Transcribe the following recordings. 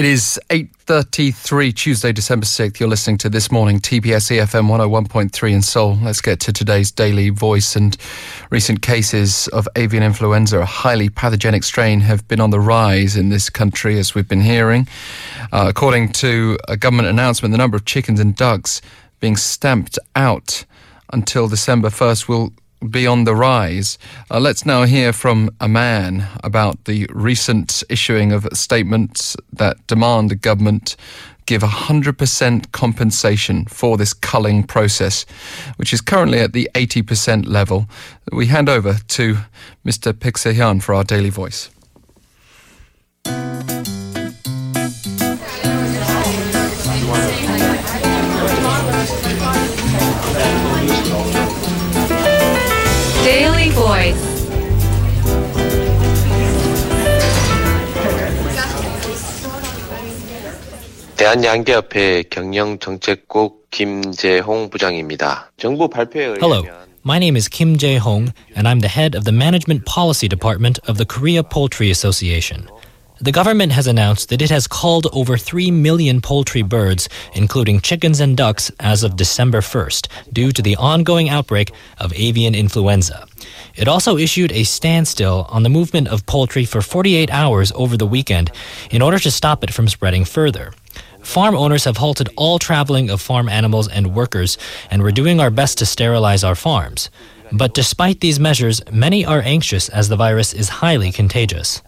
It is 8.33, Tuesday, December 6th. You're listening to This Morning, TBS EFM 101.3 in Seoul. Let's get to today's daily voice. And recent cases of avian influenza, a highly pathogenic strain, have been on the rise in this country, as we've been hearing. Uh, according to a government announcement, the number of chickens and ducks being stamped out until December 1st will be on the rise. Uh, let's now hear from a man about the recent issuing of statements that demand the government give 100% compensation for this culling process, which is currently at the 80% level. We hand over to Mr. Pik for our daily voice. Daily Voice. 대한양계협회 경영정책국 김재홍 부장입니다. 정부 발표에 Hello, 의하면 my name is Kim Jae Hong, and I'm the head of the Management Policy Department of the Korea Poultry Association. The government has announced that it has culled over 3 million poultry birds, including chickens and ducks, as of December 1st, due to the ongoing outbreak of avian influenza. It also issued a standstill on the movement of poultry for 48 hours over the weekend in order to stop it from spreading further. Farm owners have halted all traveling of farm animals and workers, and we're doing our best to sterilize our farms. But despite these measures, many are anxious as the virus is highly contagious.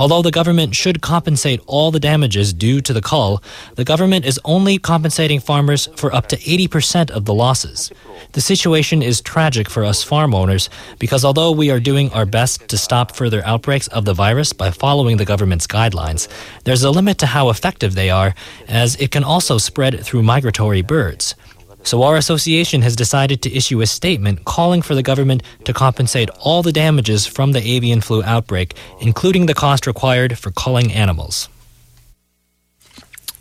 Although the government should compensate all the damages due to the cull, the government is only compensating farmers for up to 80% of the losses. The situation is tragic for us farm owners because although we are doing our best to stop further outbreaks of the virus by following the government's guidelines, there's a limit to how effective they are, as it can also spread through migratory birds. So, our association has decided to issue a statement calling for the government to compensate all the damages from the avian flu outbreak, including the cost required for culling animals.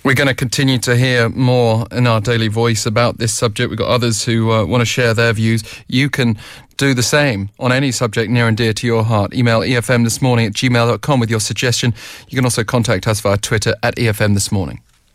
We're going to continue to hear more in our daily voice about this subject. We've got others who uh, want to share their views. You can do the same on any subject near and dear to your heart. Email EFM this morning at gmail.com with your suggestion. You can also contact us via Twitter at EFM this morning.